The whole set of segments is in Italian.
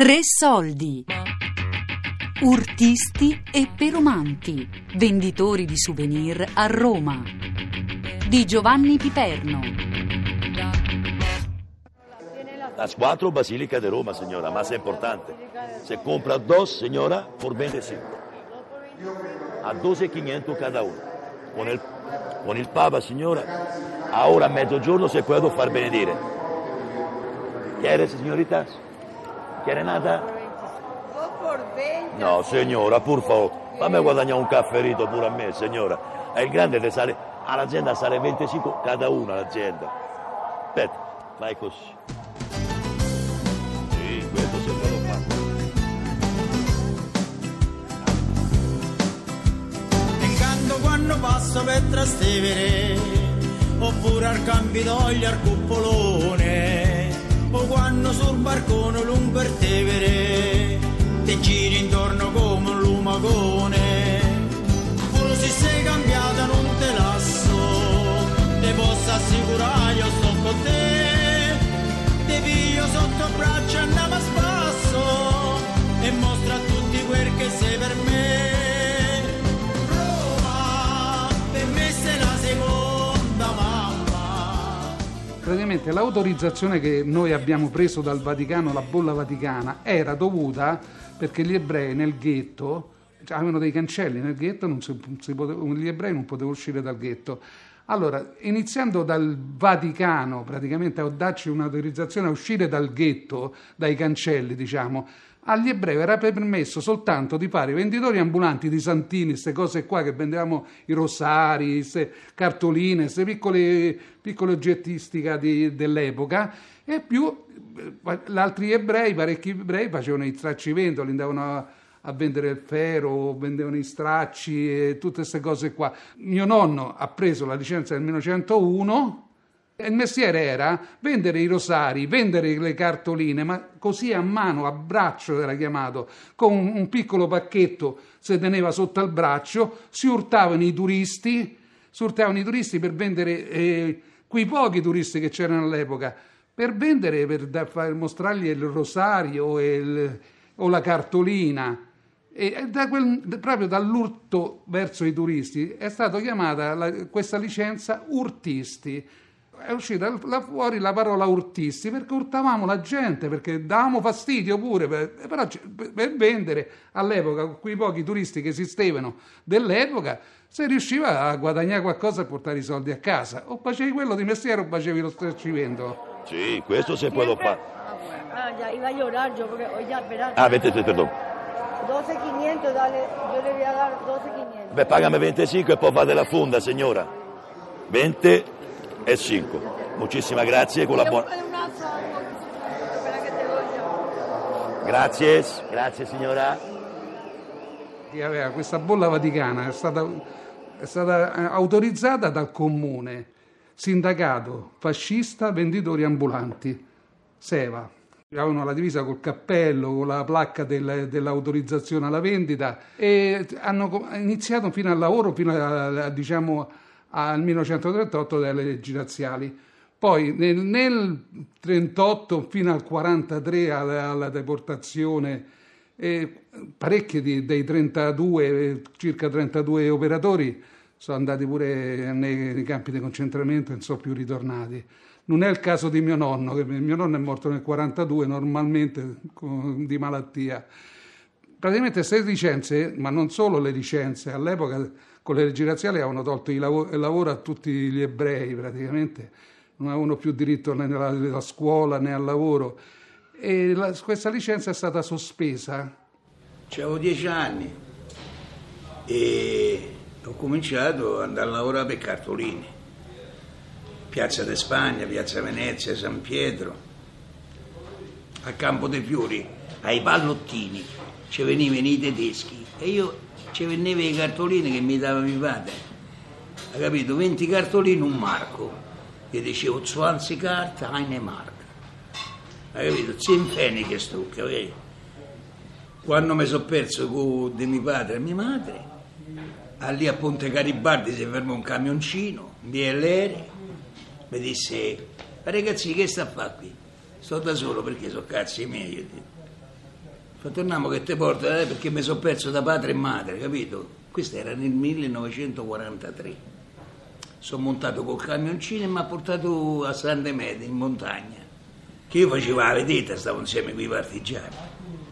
Tre soldi. Urtisti e perumanti, venditori di souvenir a Roma. Di Giovanni Piperno. Las cuatro Basílica de Roma, señora, más importante. Se compra dos, señora, por 25. A 12.500 cada uno. Con el, con il Papa, signora, ahora a mezzogiorno se puedo far benedire. ¿Quieres, señoritas? ¿Quiere nada? por 20. No, signora, por favor, fammi guadagnare un cafferito pure a me, signora. E il grande te sale, all'azienda sale 25 cada una l'azienda. Aspetta, fai così. Sì, questo se. Incanto quando passo per Trastevere Oppure al Campidoglio al Cuppolone O quando sul barcone lungo per Tevere Ti giri intorno come un lumagone. Pure se sei cambiata non te lasso Te posso assicurare io sto con te. Te piglio sotto braccio Praticamente l'autorizzazione che noi abbiamo preso dal Vaticano, la bolla vaticana, era dovuta perché gli ebrei nel ghetto cioè, avevano dei cancelli nel ghetto, poteva- gli ebrei non potevano uscire dal ghetto. Allora, iniziando dal Vaticano, praticamente a darci un'autorizzazione a uscire dal ghetto, dai cancelli, diciamo, agli ebrei era permesso soltanto di fare i venditori ambulanti di santini, queste cose qua che vendevamo i rosari, queste cartoline, queste piccole, piccole oggettistica dell'epoca. E più eh, gli altri ebrei, parecchi ebrei facevano i straccivendoli, andavano a, a vendere il ferro, vendevano i stracci e tutte queste cose qua. Mio nonno ha preso la licenza nel 1901 e il mestiere era vendere i rosari, vendere le cartoline, ma così a mano, a braccio era chiamato, con un, piccolo pacchetto si teneva sotto al braccio, si urtavano i turisti, si urtavano i turisti per vendere eh, quei pochi turisti che c'erano all'epoca, per vendere, per mostrargli il rosario il- o la cartolina. E da quel- proprio dall'urto verso i turisti è stata chiamata la- questa licenza urtisti. È uscita là fuori la parola urtisti perché urtavamo la gente, perché davamo fastidio pure, per, però c- per vendere all'epoca, con quei pochi turisti che esistevano dell'epoca, se riusciva a guadagnare qualcosa e portare i soldi a casa. O facevi quello di mestiere o facevi lo stracimento. Sì, questo se può fare. Ah, ya iba a llorar yo porque, oye, espera. Ah, vete, perdón. 12.500, dale, yo le voy a dar 12.500. Beh, pagami 25 e poi fate la fonda, signora. 20 e 5. Muchísimas grazie con la buona... Grazie, grazie signora. questa bolla vaticana è stata, è stata eh, autorizzata dal comune, sindacato fascista venditori ambulanti, Seva. Avevano la divisa col cappello, con la placca del- dell'autorizzazione alla vendita e hanno iniziato fino al lavoro, fino a, diciamo, al 1938 delle leggi razziali. Poi nel, nel 38 fino al 43 alla, alla deportazione e parecchi di- dei 32, eh, circa 32 operatori sono andati pure nei, nei campi di concentramento e non sono più ritornati. Non è il caso di mio nonno, che mio nonno è morto nel 42 normalmente di malattia. Praticamente queste licenze, ma non solo le licenze, all'epoca con le leggi razziali avevano tolto il lavoro, a tutti gli ebrei praticamente, non avevano più diritto né alla, alla scuola né al lavoro e la- questa licenza è stata sospesa. Avevo dieci anni e ho cominciato ad andare a lavorare per cartoline. Piazza de Spagna, Piazza Venezia, San Pietro, a Campo dei Fiori, ai pallottini, ci venivano i tedeschi e io ci vendevo i cartoline che mi dava mio padre. Hai capito? 20 cartoline, un marco. Io dicevo, 20 carte, eine Mark. Hai capito? 10 pfennig stucca, ok? Quando mi sono perso con di mio padre e mia madre, lì a Ponte Garibaldi si fermò un camioncino, BLR, mi disse, ragazzi che sta a fare qui? Sto da solo perché sono cazzi miei. io dico. Torniamo che te porta, eh, perché mi sono perso da padre e madre, capito? Questo era nel 1943. Sono montato col camioncino e mi ha portato a San Demede, in montagna. Che io facevo la vedetta, stavo insieme con i partigiani.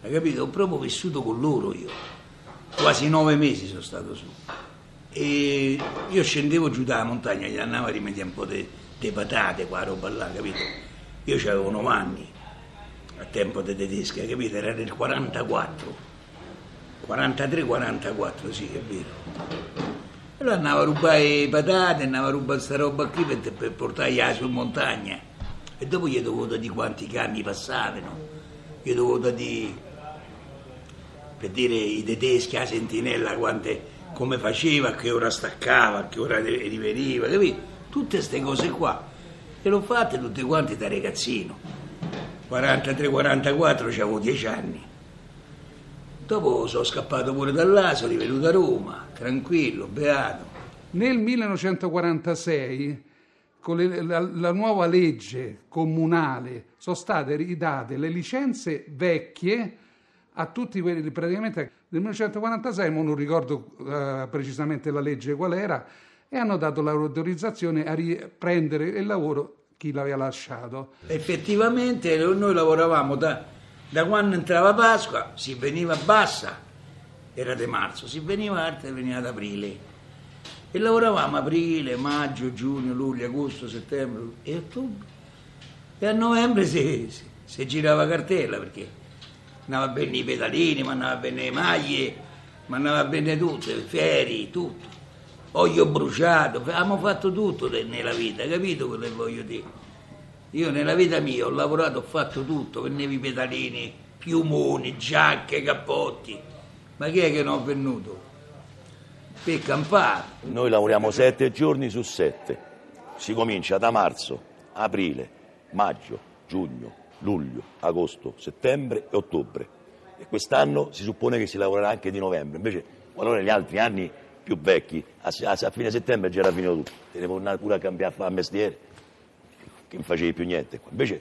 Hai capito? Ho proprio vissuto con loro io. Quasi nove mesi sono stato su. E io scendevo giù dalla montagna, gli andavo a rimediare un po' di patate, qua roba là, capito? Io avevo 9 anni a tempo dei tedeschi, capito? Era nel 44. 43-44, sì, è vero. Allora andavo a rubare patate, andavo a rubare questa roba qui per, per portarla su montagna. E dopo gli dovevo di quanti cani passavano, gli dovevo di per dire i tedeschi, la sentinella, quante, come faceva, a che ora staccava, a che ora riveniva, capito? Tutte queste cose qua. E l'ho fatte tutte quante da ragazzino. 43-44 avevo 10 anni. Dopo sono scappato pure da sono rivenuto a Roma, tranquillo, beato. Nel 1946, con le, la, la, nuova legge comunale, sono state ridate le licenze vecchie a tutti quelli, praticamente nel 1946, ma non ricordo uh, precisamente la legge qual era, e hanno dato l'autorizzazione a riprendere il lavoro chi l'aveva lasciato. Effettivamente noi lavoravamo da da quando entrava Pasqua si veniva bassa, era di marzo, si veniva alta e veniva ad aprile. E lavoravamo aprile, maggio, giugno, luglio, agosto, settembre e ottobre. E a novembre si, si, si girava cartella perché andava bene i pedalini, ma andava bene le maglie, ma andava bene tutto, i fieri, tutto. Olio bruciato, abbiamo fatto tutto nella vita, capito quello che voglio dire? Io nella vita mia ho lavorato, ho fatto tutto, vendevo i pedalini, piumoni, giacche, cappotti. Ma chi è che non è venuto? Per campare. Noi lavoriamo sette giorni su sette. Si comincia da marzo, aprile, maggio, giugno, luglio, agosto, settembre e ottobre. E quest'anno si suppone che si lavorerà anche di novembre. Invece, quando negli altri anni più vecchi, a, a, a fine settembre già era finito tutto. Tenevo pure a cambiare a mestiere che non facevi più niente. Invece,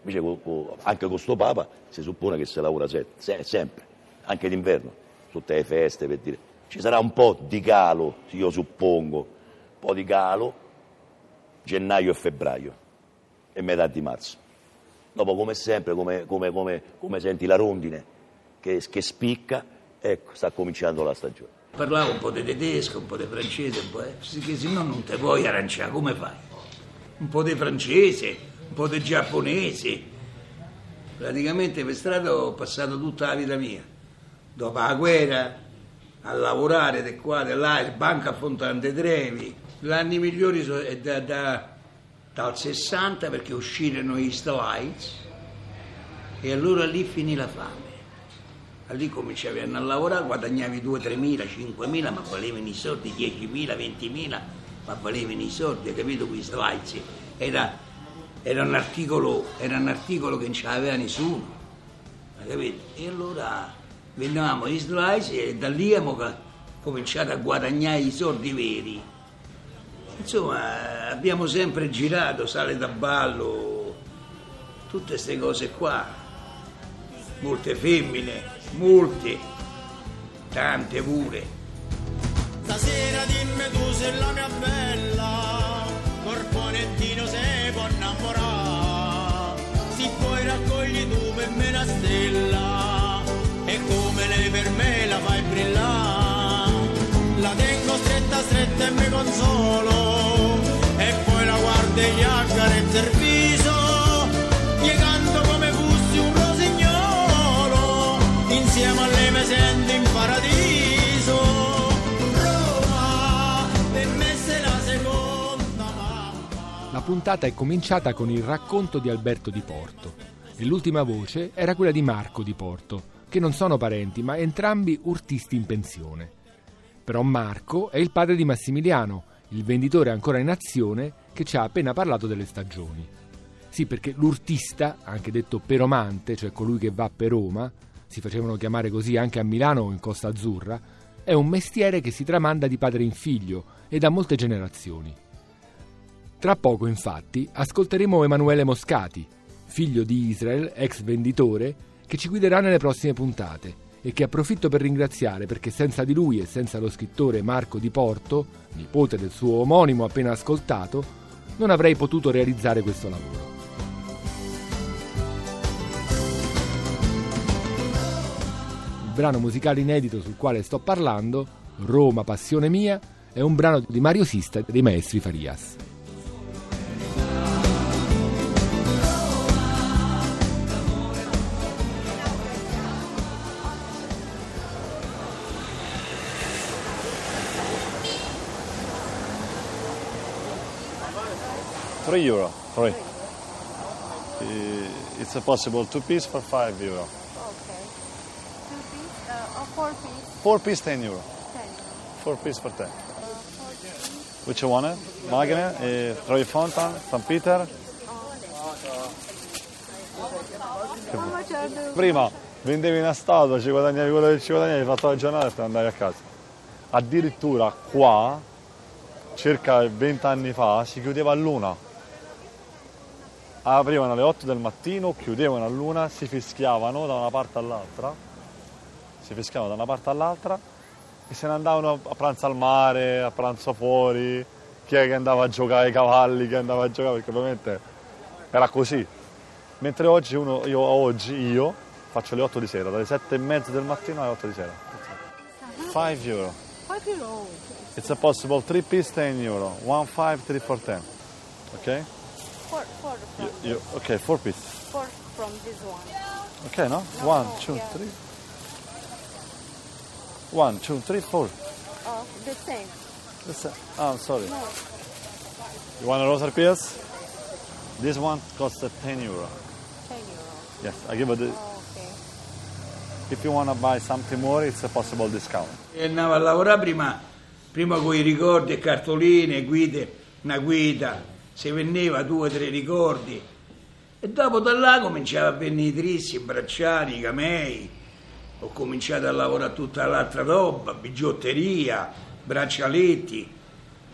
invece con, con, anche con questo Papa si suppone che si lavora se, se, sempre, anche d'inverno, tutte le feste per dire. Ci sarà un po' di calo, io suppongo, un po' di calo, gennaio e febbraio e metà di marzo. Dopo, come sempre, come, come, come, come senti la rondine che, che spicca, ecco, sta cominciando la stagione. Parlavo un po' di tedesco, un po' di francese, un po', eh, perché se no non te vuoi aranciare, come fai? un po' di francese, un po' di giapponese. Praticamente per strada ho passato tutta la vita mia. Dopo la guerra, a lavorare di qua, di là, il banco a Fontante Trevi. Gli anni migliori sono da, da, dal 60 perché uscirono gli Lights e allora lì finì la fame. Lì cominciavi a lavorare, guadagnavi 2-3 mila, 5 mila, ma valevano i soldi 10 mila, 20 mila ma valevano i soldi, capito? Quei slides. Era, era, un articolo, era un articolo che non ce l'aveva nessuno, capito? E allora vendevamo gli slides e da lì abbiamo cominciato a guadagnare i soldi veri. Insomma, abbiamo sempre girato, sale da ballo, tutte queste cose qua. Molte femmine, molte, tante pure. Stasera dimmi tu se la mia bella, corpo nettino se può innamorare. Se puoi raccogli tu per me una stella, e come lei per me la fai brillare. La tengo stretta stretta e mi consolo, e poi la guardo e gli accarezzo il insieme a lei mi sento in paradiso. La puntata è cominciata con il racconto di Alberto di Porto e l'ultima voce era quella di Marco di Porto, che non sono parenti ma entrambi urtisti in pensione. Però Marco è il padre di Massimiliano, il venditore ancora in azione che ci ha appena parlato delle stagioni. Sì, perché l'urtista, anche detto peromante, cioè colui che va per Roma, si facevano chiamare così anche a Milano o in Costa Azzurra, è un mestiere che si tramanda di padre in figlio e da molte generazioni. Tra poco, infatti, ascolteremo Emanuele Moscati, figlio di Israel, ex venditore, che ci guiderà nelle prossime puntate e che approfitto per ringraziare perché senza di lui e senza lo scrittore Marco Di Porto, nipote del suo omonimo appena ascoltato, non avrei potuto realizzare questo lavoro. Brano musicale inedito sul quale sto parlando, Roma Passione Mia, è un brano di Mario Sista dei Maestri Farias. Three euro. Three. It's possible two piece for five euro. Two piece uh, or four piece? Four piece ten euro. Ten. Four piece for ten. Which you want it? Magna, uh, Troy Fountain, St. Peter. How much are the Prima vendevi una statua, ci guadagnavi quello che ci guadagnavi, hai fatto la giornata e te ne andavi a casa. Addirittura qua, circa 20 anni fa, si chiudeva a luna. Aprivano alle 8 del mattino, chiudevano a luna, si fischiavano da una parte all'altra, si fischiavano da una parte all'altra e se ne andavano a pranzo al mare, a pranzo fuori, chi è che andava a giocare ai cavalli, chi andava a giocare, perché ovviamente era così. Mentre oggi uno, io oggi io faccio le 8 di sera, dalle 7 e mezza del mattino alle 8 di sera. 5 euro. five euro? It's a possible 3 piece 10 euro. 1 5 3 4 10. Okay? Four, four from, You, you, okay, 4 piece. four from this one. Okay, no? No, 1 no, 2 yeah. 3. 1 2 3 4. Oh, the same. That's it. Oh, I'm sorry. No, You want a rosary piece? This one costs uh, 10 euro. ten euro. Yes, I give it. The, Oh, okay. if you want to buy something more, it's a possible discount. E andavo a lavorare prima, prima con i ricordi e cartoline, guide, una guida, se vendeva due o tre ricordi. E dopo da là cominciava a venire i trissi, i bracciali, i camei. Ho cominciato a lavorare tutta l'altra roba, bigiotteria, braccialetti.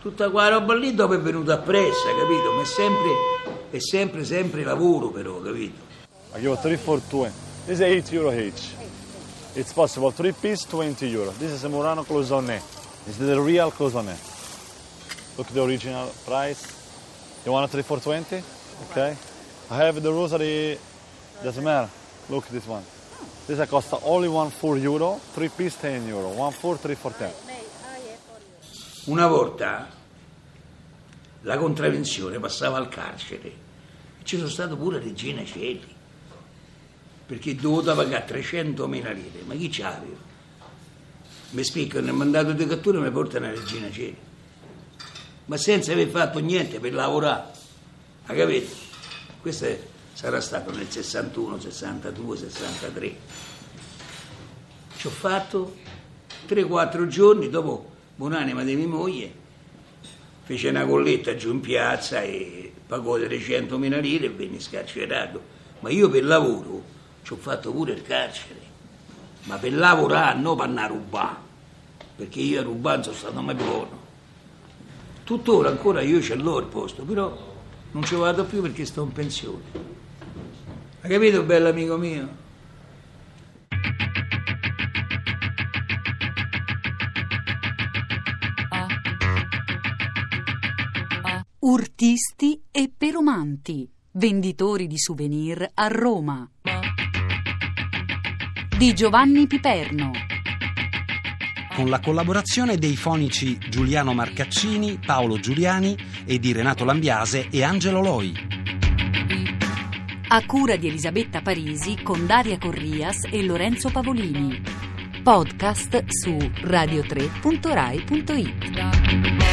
Tutta quella roba lì dopo è venuta appresso, capito? Ma è sempre, è sempre, sempre lavoro però, capito? I give it 3 for 20. This is 8 euro each. It's possible. 3 piece, 20 euro. This is a Murano cloisonné. It's the real cloisonné. Look at the original price. You want a 3 for 20? Okay. I have the rosary doesn't matter. Look at this one. This costa only 1 4 euro. 3 piece, 10 euro. 1 4, 3 for 10. Una volta la contravvenzione passava al carcere ci sono stato pure Regina Celi perché dovuto pagare 300.000 lire ma chi c'aveva? mi spiccano il mandato di cattura e mi portano a Regina Celi ma senza aver fatto niente per lavorare ha capito? questo è- sarà stato nel 61, 62, 63 ci ho fatto 3-4 giorni dopo buonanima di mia moglie fece una colletta giù in piazza e pagò 300.000 lire e venne scarcerato. Ma io per lavoro ci ho fatto pure il carcere. Ma per lavorare non per andare a rubare perché io a rubare non sono stato mai buono. Tuttora ancora io ce l'ho il posto però non ci vado più perché sto in pensione hai capito bello amico mio? Urtisti e peromanti, venditori di souvenir a Roma. Di Giovanni Piperno. con la collaborazione dei fonici Giuliano Marcaccini, Paolo Giuliani e di Renato Lambiase e Angelo Loi. A cura di Elisabetta Parisi con Daria Corrias e Lorenzo Pavolini. Podcast su radio3.rai.it.